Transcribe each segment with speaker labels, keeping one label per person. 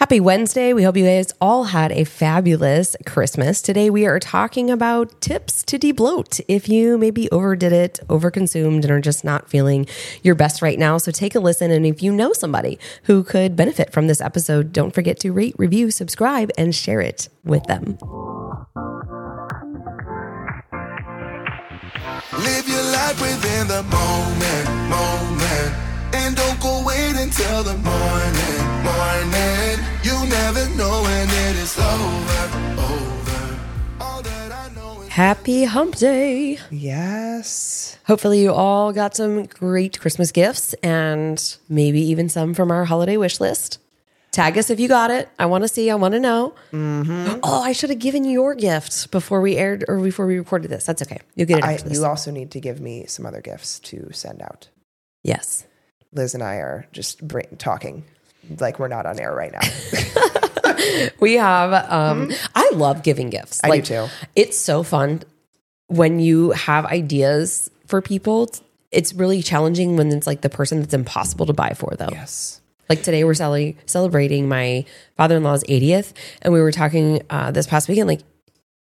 Speaker 1: Happy Wednesday. We hope you guys all had a fabulous Christmas. Today we are talking about tips to debloat if you maybe overdid it, overconsumed, and are just not feeling your best right now. So take a listen. And if you know somebody who could benefit from this episode, don't forget to rate, review, subscribe, and share it with them.
Speaker 2: Live your life within the moment, moment. And don't go wait until the morning, morning. You never know when it is over, over. All that I know is
Speaker 1: Happy Hump Day.
Speaker 3: Yes.
Speaker 1: Hopefully, you all got some great Christmas gifts and maybe even some from our holiday wish list. Tag us if you got it. I want to see. I want to know. Mm-hmm. Oh, I should have given you your gift before we aired or before we recorded this. That's okay. You'll get it
Speaker 3: I,
Speaker 1: this.
Speaker 3: you also need to give me some other gifts to send out.
Speaker 1: yes.
Speaker 3: Liz and I are just talking like we're not on air right now.
Speaker 1: We have. Um, I love giving gifts.
Speaker 3: I do too.
Speaker 1: It's so fun when you have ideas for people. It's really challenging when it's like the person that's impossible to buy for them.
Speaker 3: yes.
Speaker 1: Like today, we're cele- celebrating my father in law's 80th, and we were talking uh, this past weekend. Like,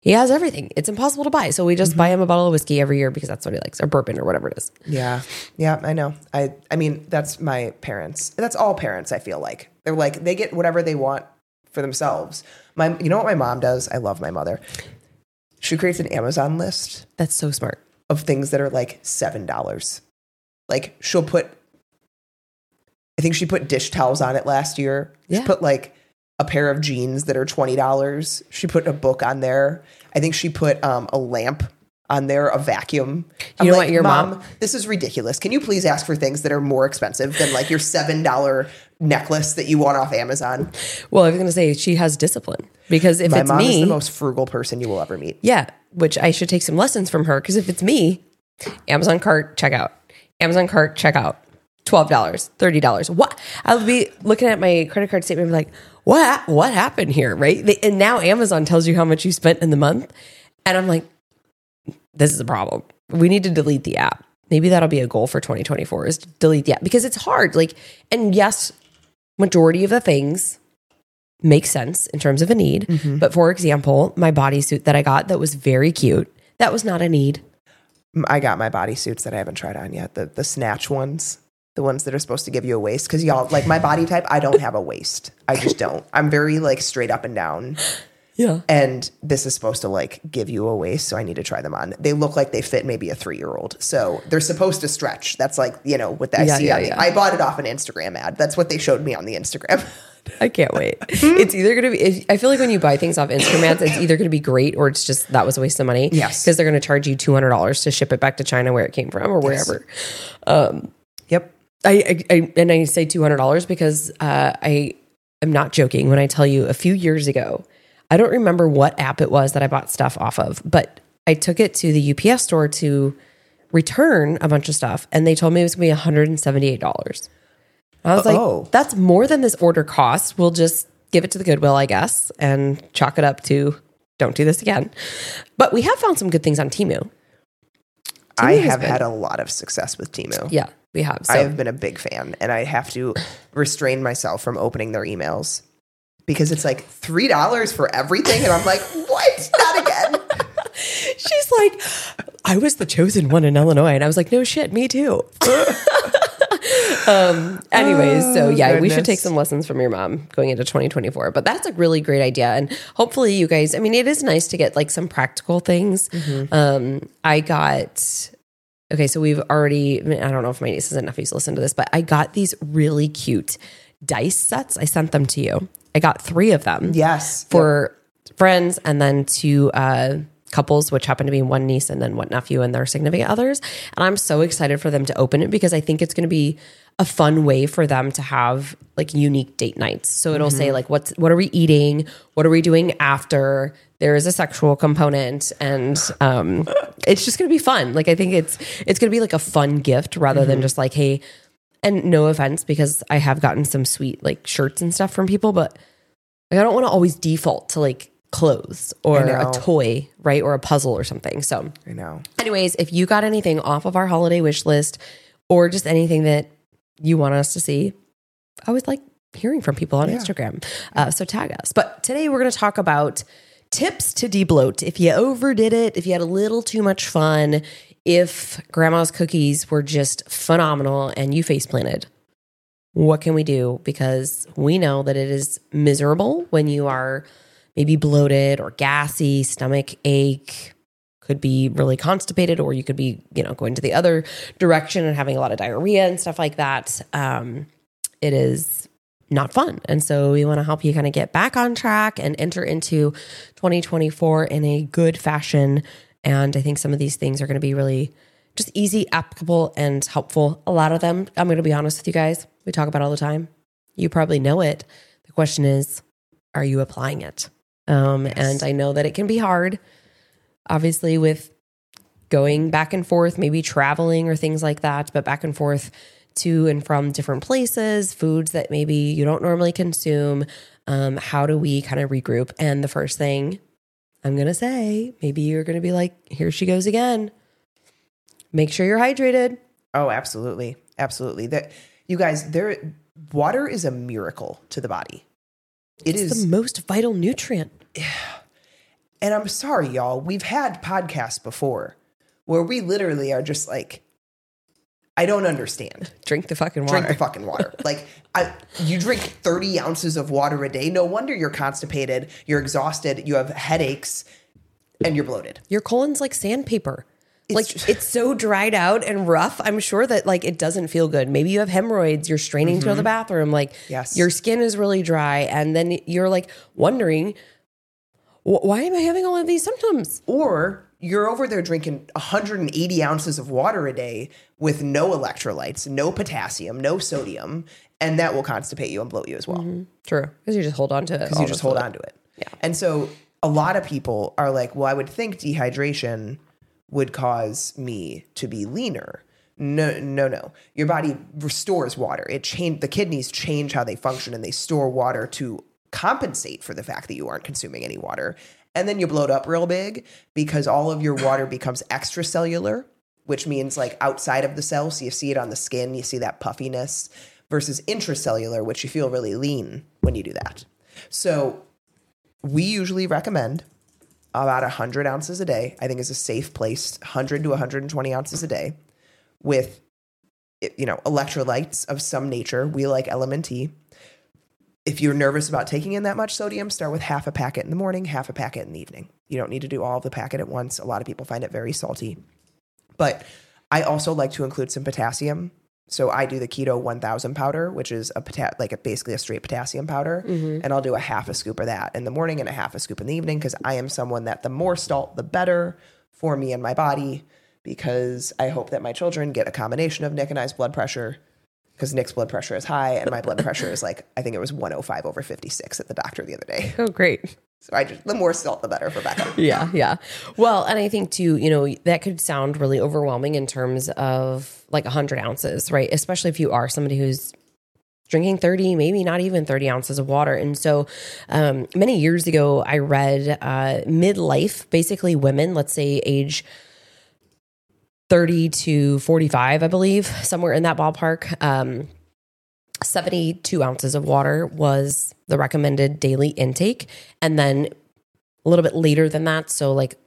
Speaker 1: he has everything. It's impossible to buy. So we just mm-hmm. buy him a bottle of whiskey every year because that's what he likes, or bourbon, or whatever it is.
Speaker 3: Yeah. Yeah, I know. I I mean, that's my parents. That's all parents, I feel like. They're like they get whatever they want for themselves. My you know what my mom does? I love my mother. She creates an Amazon list
Speaker 1: That's so smart.
Speaker 3: of things that are like seven dollars. Like she'll put I think she put dish towels on it last year.
Speaker 1: Yeah.
Speaker 3: She put like a pair of jeans that are twenty dollars. She put a book on there. I think she put um, a lamp on there, a vacuum. I'm
Speaker 1: know
Speaker 3: like,
Speaker 1: what, your mom-
Speaker 3: This is ridiculous. Can you please ask for things that are more expensive than like your seven dollar necklace that you want off Amazon?
Speaker 1: Well, I was going to say she has discipline because if
Speaker 3: My
Speaker 1: it's
Speaker 3: mom is
Speaker 1: me,
Speaker 3: the most frugal person you will ever meet.
Speaker 1: yeah, which I should take some lessons from her because if it's me, Amazon cart checkout, Amazon cart checkout, twelve dollars, thirty dollars. What? I'll be looking at my credit card statement and be like, what? What happened here? Right? They, and now Amazon tells you how much you spent in the month, and I'm like, this is a problem. We need to delete the app. Maybe that'll be a goal for 2024 is to delete the app because it's hard. Like, and yes, majority of the things make sense in terms of a need. Mm-hmm. But for example, my bodysuit that I got that was very cute, that was not a need.
Speaker 3: I got my bodysuits that I haven't tried on yet. The the snatch ones, the ones that are supposed to give you a waist. Because y'all like my body type. I don't have a waist. I just don't. I'm very like straight up and down.
Speaker 1: Yeah.
Speaker 3: And this is supposed to like give you a waist, so I need to try them on. They look like they fit maybe a three year old. So they're supposed to stretch. That's like you know what I
Speaker 1: Yeah,
Speaker 3: see
Speaker 1: yeah,
Speaker 3: the,
Speaker 1: yeah.
Speaker 3: I bought it off an Instagram ad. That's what they showed me on the Instagram.
Speaker 1: I can't wait. it's either going to be, if- I feel like when you buy things off Instagram ads, it's either going to be great or it's just that was a waste of money.
Speaker 3: Yes.
Speaker 1: Because they're going to charge you $200 to ship it back to China where it came from or wherever.
Speaker 3: yep.
Speaker 1: I, I, I and I say two hundred dollars because uh, I am not joking when I tell you a few years ago, I don't remember what app it was that I bought stuff off of, but I took it to the UPS store to return a bunch of stuff, and they told me it was going to be one hundred and seventy eight dollars. I was
Speaker 3: Oh.
Speaker 1: like, "That's more than this order cost. We'll just give it to the Goodwill, I guess, and chalk it up to don't do this again." But we have found some good things on Temu.
Speaker 3: I have
Speaker 1: been-
Speaker 3: had a lot of success with Temu.
Speaker 1: Yeah, we have. So
Speaker 3: I have been a big fan, and I have to restrain myself from opening their emails because it's like three dollars for everything, and I'm like, what? Not again.
Speaker 1: She's like, I was the chosen one in Illinois. And I was like, no shit, me too. um, anyways, so yeah, we should take some lessons from your mom going into 2024. But that's a really great idea. And hopefully, you guys, I mean, it is nice to get like some practical things. Um, I got, okay, so we've already, I, mean, I don't know if my nieces and nephews listen to this, but I got these really cute dice sets. I sent them to you. I got three of them
Speaker 3: Yes,
Speaker 1: for friends and then to uh, couples, which happen to be one niece and then one nephew and their significant others. And I'm so excited for them to open it because I think it's going to be a fun way for them to have like unique date nights. So it'll say like what's what are we eating? What are we doing after? There is a sexual component and um it's just going to be fun. Like I think it's it's going to be like a fun gift rather than just like hey and no offense because I have gotten some sweet like shirts and stuff from people but like I don't want to always default to like clothes or a toy, right? Or a puzzle or something. So,
Speaker 3: I know.
Speaker 1: anyways, if you got anything off of our holiday wish list or just anything that you want us to see, I would like hearing from people on Instagram. Uh, so tag us. But today we're going to talk about tips to debloat. If you overdid it, if you had a little too much fun, if grandma's cookies were just phenomenal and you face planted, what can we do? Because we know that it is miserable when you are maybe bloated or gassy, stomach ache, could be really constipated, or you could be, you know, going to the other direction and having a lot of diarrhea and stuff like that. Um, it is not fun. And so we want to help you kind of get back on track and enter into 2024 in a good fashion. And I think some of these things are going to be really just easy, applicable, and helpful. A lot of them, I'm going to be honest with you guys, we talk about all the time. You probably know it. The question is, are you applying it? Um, And I know that it can be hard, obviously, with going back and forth, maybe traveling or things like that, but back and forth to and from different places, foods that maybe you don't normally consume. Um, how do we kind of regroup? And the first thing I'm going to say, maybe you're going to be like, here she goes again. Make sure you're hydrated.
Speaker 3: Oh, absolutely. Absolutely. That you guys, there water is a miracle to the body. It
Speaker 1: It's
Speaker 3: is
Speaker 1: the most vital nutrient.
Speaker 3: and I'm sorry, y'all. We've had podcasts before where we literally are just like, I don't understand.
Speaker 1: Drink the fucking water.
Speaker 3: Drink the fucking water. like, I, you drink 30 ounces of water a day. No wonder you're constipated, you're exhausted, you have headaches, and you're bloated.
Speaker 1: Your colon's like sandpaper. Like
Speaker 3: just-
Speaker 1: it's so dried out and rough. I'm sure that like it doesn't feel good. Maybe you have hemorrhoids. You're straining to go to the bathroom. Like
Speaker 3: Mm-hmm. Yes.
Speaker 1: your skin is really dry, and then you're like wondering, why am I having all of these symptoms?
Speaker 3: Or you're over there drinking 180 ounces of water a day with no electrolytes, no potassium, no sodium, and that will constipate you and bloat you as well.
Speaker 1: True, because you just hold on to it.
Speaker 3: because you just hold on to it.
Speaker 1: Yeah.
Speaker 3: And so a lot of people are like, well, I would think dehydration would cause me to be leaner. No, no, no. Your body restores water. It change the kidneys change how they function and they store water to compensate for the fact that you aren't consuming any water. And then you bloat up real big because all of your water becomes extracellular, which means like outside of the cell. So you see it on the skin, you see that puffiness versus intracellular, which you feel really lean when you do that. So we usually recommend about 100 ounces a day. I think is a safe place, 100 to 120 ounces a day with you know, electrolytes of some nature. We like LMNT. If you're nervous about taking in that much sodium, start with half a packet in the morning, half a packet in the evening. You don't need to do all of the packet at once. A lot of people find it very salty. But I also like to include some potassium. So I do the keto 1000 powder, which is a pota- like a, basically a straight potassium powder, mm-hmm. and I'll do a half a scoop of that in the morning and a half a scoop in the evening because I am someone that the more salt the better for me and my body because I hope that my children get a combination of Nick and I's blood pressure because Nick's blood pressure is high and my blood pressure is like I think it was 105 over 56 at the doctor the other day.
Speaker 1: Oh, great.
Speaker 3: So I just the more salt the better for Becca.
Speaker 1: Yeah, yeah. Well, and I think too, you know, that could sound really overwhelming in terms of like 100 ounces, right? Especially if you are somebody who's drinking 30, maybe not even 30 ounces of water. And so um, many years ago, I read uh, midlife, basically women, let's say age 30 to 45, I believe, somewhere in that ballpark. Um, 72 ounces of water was the recommended daily intake. And then a little bit later than that, so like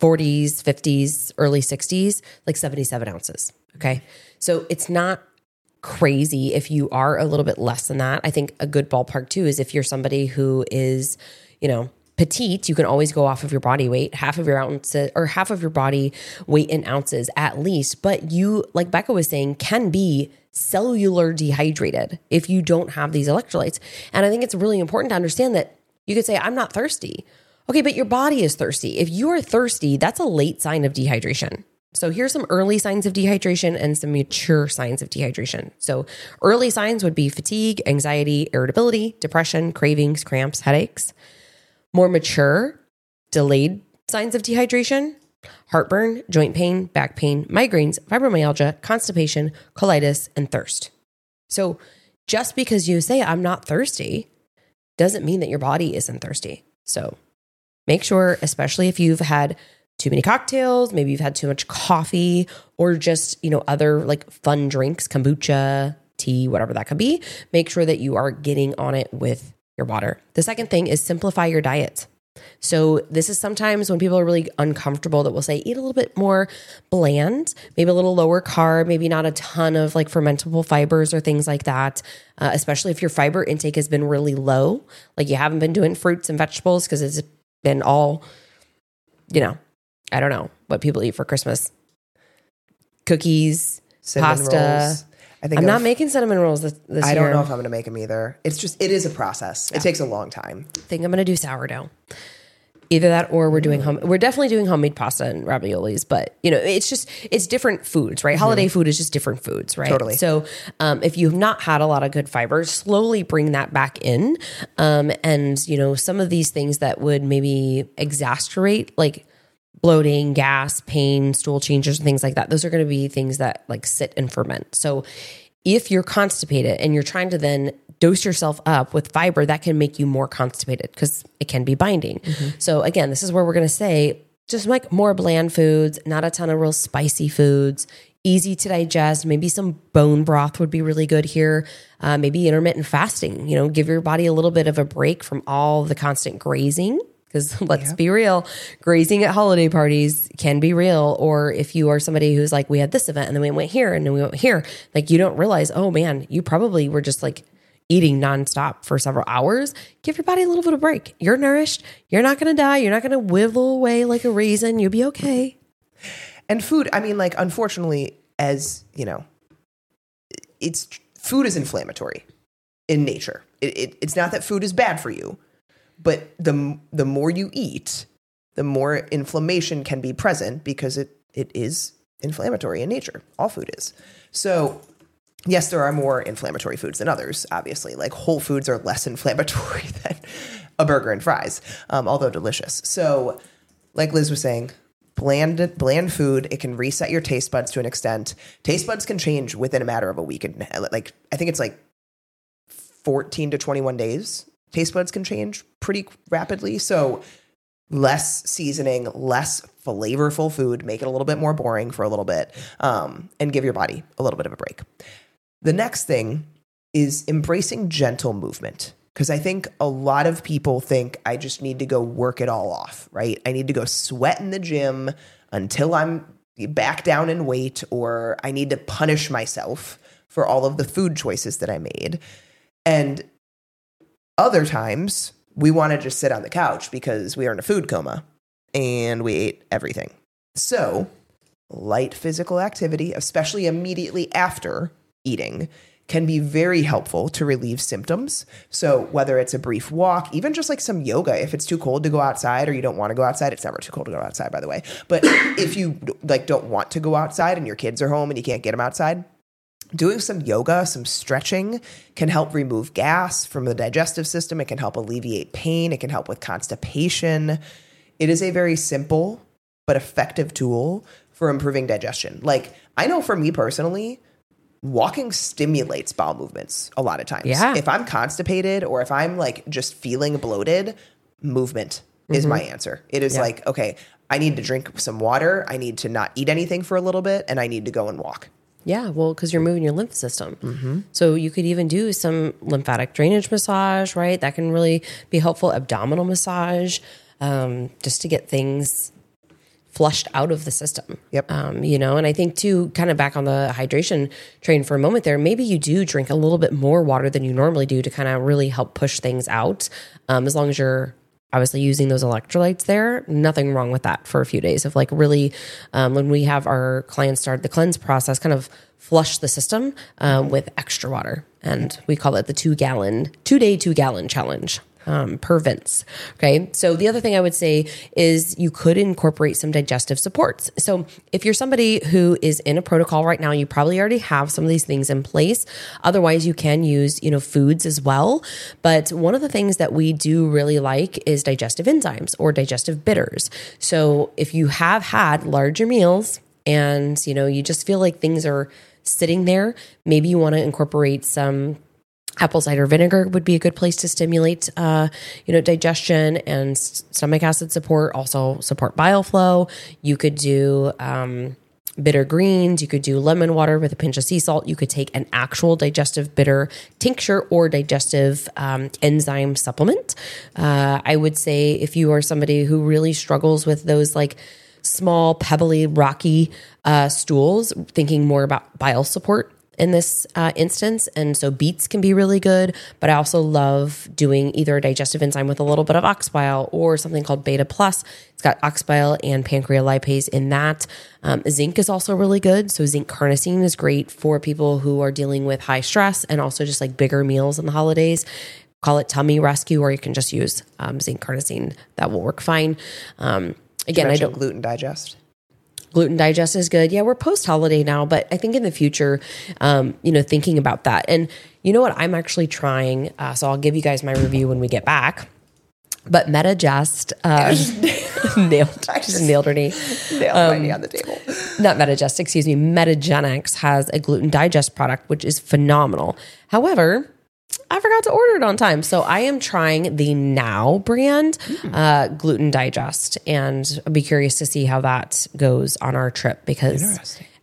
Speaker 1: 40s, 50s, early 60s, like 77 ounces. Okay. So it's not crazy if you are a little bit less than that. I think a good ballpark too is if you're somebody who is, you know, petite, you can always go off of your body weight, half of your ounces or half of your body weight in ounces at least. But you, like Becca was saying, can be cellular dehydrated if you don't have these electrolytes. And I think it's really important to understand that you could say, I'm not thirsty. Okay, but your body is thirsty. If you are thirsty, that's a late sign of dehydration. So here's some early signs of dehydration and some mature signs of dehydration. So early signs would be fatigue, anxiety, irritability, depression, cravings, cramps, headaches. More mature, delayed signs of dehydration, heartburn, joint pain, back pain, migraines, fibromyalgia, constipation, colitis, and thirst. So just because you say I'm not thirsty doesn't mean that your body isn't thirsty. So make sure, especially if you've had too many cocktails, maybe you've had too much coffee or just, you know, other like fun drinks, kombucha, tea, whatever that could be. Make sure that you are getting on it with your water. The second thing is simplify your diet. So this is sometimes when people are really uncomfortable that we'll say eat a little bit more bland, maybe a little lower carb, maybe not a ton of like fermentable fibers or things like that. Uh, especially if your fiber intake has been really low, like you haven't been doing fruits and vegetables because it's been all, you know, I don't know what people eat for Christmas, cookies,
Speaker 3: Cinnamon
Speaker 1: pasta.
Speaker 3: rolls. I think
Speaker 1: I'm not making cinnamon rolls this, this
Speaker 3: I
Speaker 1: year.
Speaker 3: don't know if I'm going to make them either. It's just it is a process. It takes a long time.
Speaker 1: I think I'm going to do sourdough. Either that or we're doing home. We're definitely doing homemade pasta and raviolis, but you know, it's just it's different foods, right? Holiday food is just different foods, right?
Speaker 3: Totally.
Speaker 1: So, um, if you've not had a lot of good fiber, slowly bring that back in, um, and you know, some of these things that would maybe exacerbate like bloating, gas, pain, stool changes, and things like that. Those are going to be things that like sit and ferment. So if you're constipated and you're trying to then dose yourself up with fiber, that can make you more constipated because it can be binding. So again, this is where we're going to say just like more bland foods, not a ton of real spicy foods. Easy to digest. Maybe some bone broth would be really good here. Uh, maybe intermittent fasting. You know, give your body a little bit of a break from all the constant grazing because let's be real, grazing at holiday parties can be real. Or if you are somebody who's like, we had this event and then we went here and then we went here, like you don't realize, oh man, you probably were just like eating nonstop for several hours. Give your body a little bit of break. You're nourished. You're not going to die. You're not going to wibble away like a raisin. You'll be okay.
Speaker 3: And food, I mean, like, unfortunately, as you know, it's food is inflammatory in nature. It, it, it's not that food is bad for you, but the the more you eat, the more inflammation can be present because it it is inflammatory in nature. All food is. So, yes, there are more inflammatory foods than others. Obviously, like whole foods are less inflammatory than a burger and fries, um, although delicious. So, like Liz was saying, bland bland food it can reset your taste buds to an extent. Taste buds can change within a matter of a week, and like I think it's like fourteen to twenty one days. Taste buds can change pretty rapidly. So less seasoning, less flavorful food, make it a little bit more boring for a little bit, um, and give your body a little bit of a break. The next thing is embracing gentle movement. Because I think a lot of people think I just need to go work it all off, right? I need to go sweat in the gym until I'm back down in weight, or I need to punish myself for all of the food choices that I made. And other times, we want to just sit on the couch because we are in a food coma and we ate everything. So, light physical activity, especially immediately after eating, can be very helpful to relieve symptoms. So, whether it's a brief walk, even just like some yoga, if it's too cold to go outside or you don't want to go outside, it's never too cold to go outside, by the way. But if you like don't want to go outside and your kids are home and you can't get them outside, doing some yoga, some stretching can help remove gas from the digestive system. It can help alleviate pain. It can help with constipation. It is a very simple but effective tool for improving digestion. Like, I know for me personally, walking stimulates bowel movements a lot of times.
Speaker 1: Yeah.
Speaker 3: If I'm constipated or if I'm like just feeling bloated, movement is mm-hmm. my answer. It is like, okay, I need to drink some water. I need to not eat anything for a little bit and I need to go and walk.
Speaker 1: Yeah, well, because you're moving your lymph system. So you could even do some lymphatic drainage massage, right? That can really be helpful. Abdominal massage, um, just to get things flushed out of the system.
Speaker 3: Yep.
Speaker 1: Um, you know, and I think too, kind of back on the hydration train for a moment there, maybe you do drink a little bit more water than you normally do to kind of really help push things out. Um, as long as you're obviously using those electrolytes there, nothing wrong with that for a few days of like really, um, when we have our clients start the cleanse process, kind of flush the system um, with extra water. And we call it the two gallon, two day, two gallon challenge um, per Vince. Okay. So the other thing I would say is you could incorporate some digestive supports. So if you're somebody who is in a protocol right now, you probably already have some of these things in place. Otherwise, you can use, you know, foods as well. But one of the things that we do really like is digestive enzymes or digestive bitters. So if you have had larger meals and, you know, you just feel like things are sitting there, maybe you want to incorporate some apple cider vinegar would be a good place to stimulate uh, you know digestion and stomach acid support also support bile flow you could do um, bitter greens. You could do lemon water with a pinch of sea salt. You could take an actual digestive bitter tincture or digestive um, enzyme supplement. Uh, I would say if you are somebody who really struggles with those like small, pebbly, rocky uh, stools, thinking more about bile support in this uh, instance. And so beets can be really good, but I also love doing either a digestive enzyme with a little bit of ox bile or something called beta plus. It's got ox bile and pancreolipase in that. Um, zinc is also really good. So zinc carnosine is great for people who are dealing with high stress and also just like bigger meals in the holidays call it tummy rescue or you can just use um, zinc carnosine that will work fine um, again i don't
Speaker 3: gluten digest.
Speaker 1: Gluten digest is good. Yeah, we're post holiday now, but I think in the future, um, you know, thinking about that. And you know what? I'm actually trying. Uh, so I'll give you guys my review when we get back. But MetaJust uh, nailed, I just nailed her knee.
Speaker 3: Nailed my knee on the table.
Speaker 1: Not MetaJust, excuse me. Metagenics has a gluten digest product, which is phenomenal. However, I forgot to order it on time. So I am trying the Now brand uh, gluten digest, and I'll be curious to see how that goes on our trip because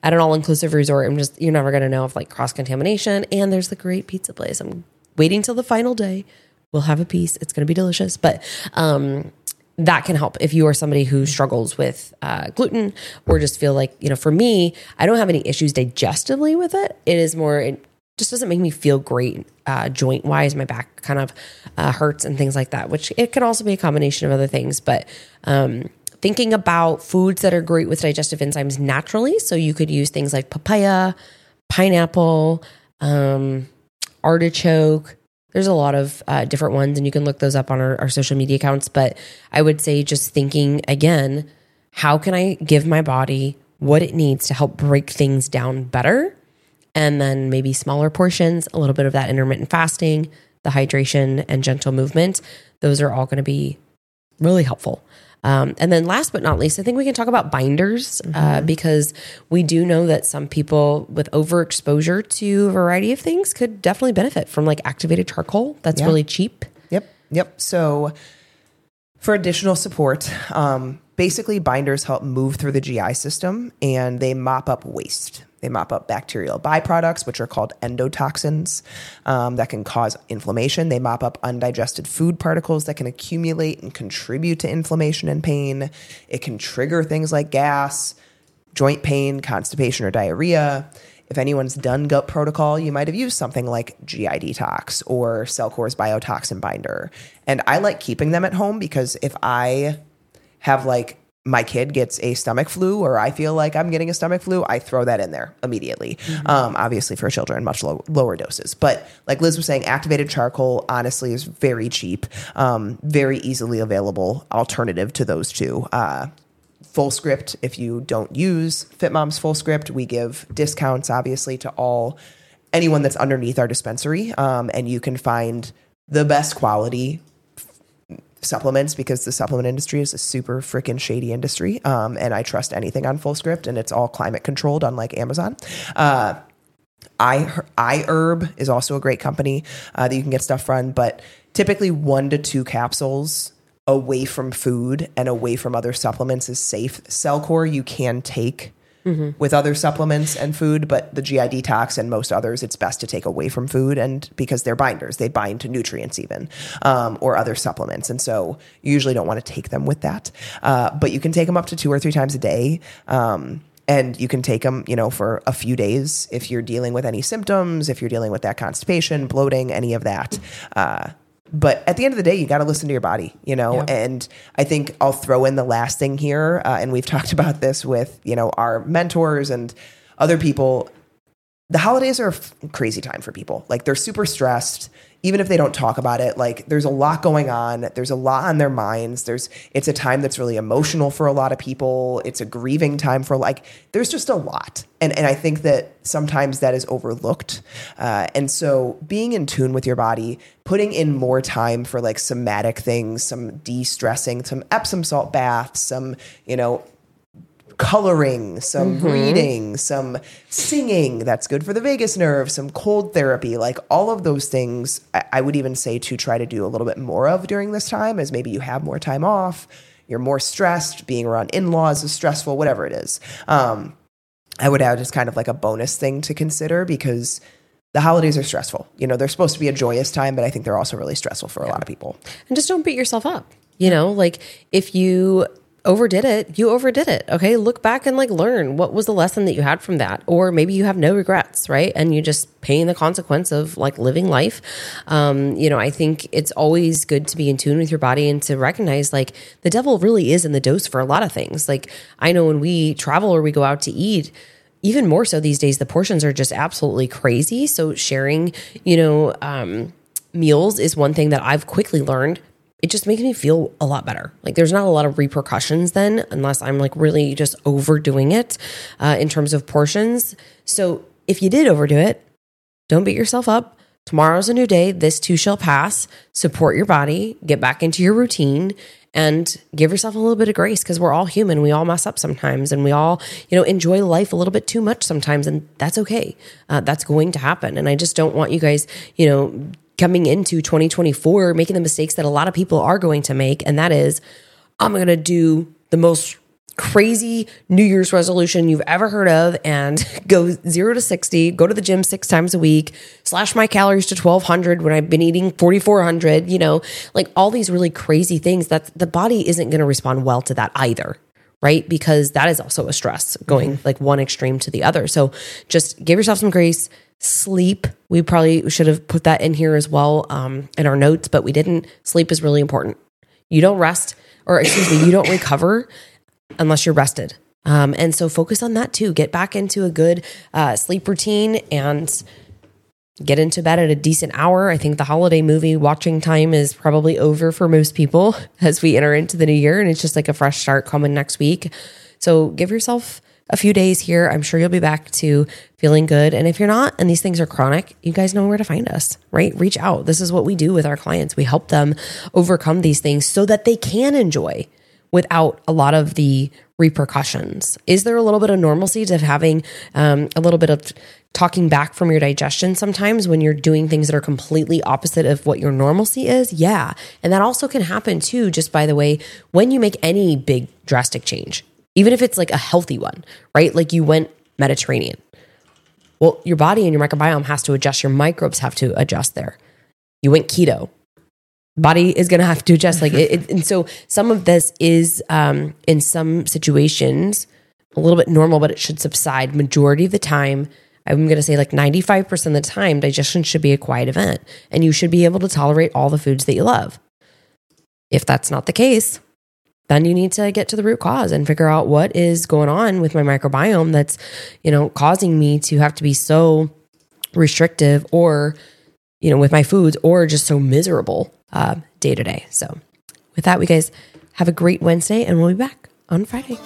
Speaker 1: at an all inclusive resort, I'm just you're never going to know if like cross contamination. And there's the great pizza place. I'm waiting till the final day. We'll have a piece. It's going to be delicious, but um, that can help if you are somebody who struggles with uh, gluten or just feel like you know. For me, I don't have any issues digestively with it. It is more. Just doesn't make me feel great uh, joint wise. My back kind of uh, hurts and things like that, which it can also be a combination of other things. But um, thinking about foods that are great with digestive enzymes naturally, so you could use things like papaya, pineapple, um, artichoke. There's a lot of uh, different ones, and you can look those up on our, our social media accounts. But I would say just thinking again, how can I give my body what it needs to help break things down better? And then maybe smaller portions, a little bit of that intermittent fasting, the hydration, and gentle movement. Those are all going to be really helpful. Um, and then last but not least, I think we can talk about binders uh, because we do know that some people with overexposure to a variety of things could definitely benefit from like activated charcoal. That's
Speaker 3: Yeah.
Speaker 1: really cheap.
Speaker 3: Yep. Yep. So for additional support, um, basically binders help move through the GI system and they mop up waste. They mop up bacterial byproducts, which are called endotoxins, um, that can cause inflammation. They mop up undigested food particles that can accumulate and contribute to inflammation and pain. It can trigger things like gas, joint pain, constipation, or diarrhea. If anyone's done gut protocol, you might have used something like GI Detox or Cellcore's Biotoxin Binder. And I like keeping them at home because if I have like my kid gets a stomach flu or I feel like I'm getting a stomach flu, I throw that in there immediately. Um, obviously, for children, much low, lower doses. But like Liz was saying, activated charcoal honestly is very cheap, um, very easily available alternative to those two. Uh, Fullscript if you don't use FitMom's Fullscript. We give discounts, obviously, to all anyone that's underneath our dispensary, um, and you can find the best quality supplements because the supplement industry is a super freaking shady industry. Um, and I trust anything on Fullscript, and it's all climate controlled, unlike Amazon. Uh, I iHerb is also a great company uh, that you can get stuff from, but typically one to two capsules away from food and away from other supplements is safe. Cellcore you can take with other supplements and food, but the GI detox and most others, it's best to take away from food and because they're binders, they bind to nutrients even um, or other supplements, and so you usually don't want to take them with that. Uh, but you can take them up to two or three times a day. Um, and you can take them, you know, for a few days if you're dealing with any symptoms, if you're dealing with that constipation, bloating, any of that. Uh, but at the end of the day, you got to listen to your body, you know.
Speaker 1: Yeah.
Speaker 3: And I think I'll throw in the last thing here, uh, and we've talked about this with you know our mentors and other people. The holidays are a f- crazy time for people. Like they're super stressed, even if they don't talk about it. Like there's a lot going on. There's a lot on their minds. There's it's a time that's really emotional for a lot of people. It's a grieving time for like there's just a lot, and and I think that sometimes that is overlooked. Uh, and so being in tune with your body, putting in more time for like somatic things, some de-stressing, some Epsom salt baths, some you know coloring, some reading, some singing that's good for the vagus nerve, some cold therapy, like all of those things, I, I would even say to try to do a little bit more of during this time as maybe you have more time off, you're more stressed, being around in laws is stressful, whatever it is. Um, I would add as kind of like a bonus thing to consider because the holidays are stressful. You know, they're supposed to be a joyous time, but I think they're also really stressful for a lot of people.
Speaker 1: and just don't beat yourself up. You know, like if you overdid it, you overdid it. Okay. Look back and like learn what was the lesson that you had from that. Or maybe you have no regrets, right? And you just paying the consequence of like living life. Um, you know, I think it's always good to be in tune with your body and to recognize like the devil really is in the dose for a lot of things. Like I know when we travel or we go out to eat, even more so these days, the portions are just absolutely crazy. So sharing, you know, um, meals is one thing that I've quickly learned. It just makes me feel a lot better. Like there's not a lot of repercussions then, unless I'm like really just overdoing it uh, in terms of portions. So if you did overdo it, don't beat yourself up. Tomorrow's a new day. This too shall pass. Support your body, get back into your routine, and give yourself a little bit of grace because we're all human. We all mess up sometimes, and we all, you know, enjoy life a little bit too much sometimes, and that's okay. Uh, that's going to happen. And I just don't want you guys, you know, coming into 2024 making the mistakes that a lot of people are going to make, and that is, I'm going to do the most crazy New Year's resolution you've ever heard of and go zero to 60, go to the gym six times a week, slash my calories to 1200 when I've been eating 4400, you know, like all these really crazy things that the body isn't going to respond well to that either. Right. Because that is also a stress going mm-hmm. like one extreme to the other. So just give yourself some grace. Sleep. We probably should have put that in here as well um, in our notes, but we didn't. Sleep is really important. You don't rest, or excuse me, you don't recover unless you're rested. Um, and so focus on that too. Get back into a good uh, sleep routine and get into bed at a decent hour. I think the holiday movie watching time is probably over for most people as we enter into the new year and it's just like a fresh start coming next week. So give yourself a few days here. I'm sure you'll be back to feeling good. And if you're not, and these things are chronic, you guys know where to find us, right? Reach out. This is what we do with our clients. We help them overcome these things so that they can enjoy without a lot of the repercussions. Is there a little bit of normalcy to having um, a little bit of talking back from your digestion sometimes when you're doing things that are completely opposite of what your normalcy is? Yeah. And that also can happen too, just by the way, when you make any big drastic change, even if it's like a healthy one, right? Like you went Mediterranean. Well, your body and your microbiome has to adjust, your microbes have to adjust there. You went keto body is going to have to adjust like it, it- and so some of this is um in some situations a little bit normal but it should subside majority of the time i'm going to say like 95% of the time digestion should be a quiet event and you should be able to tolerate all the foods that you love if that's not the case then you need to get to the root cause and figure out what is going on with my microbiome that's you know causing me to have to be so restrictive or you know with my foods or just so miserable uh, day to day. So with that we guys have a great wednesday and we'll be back on friday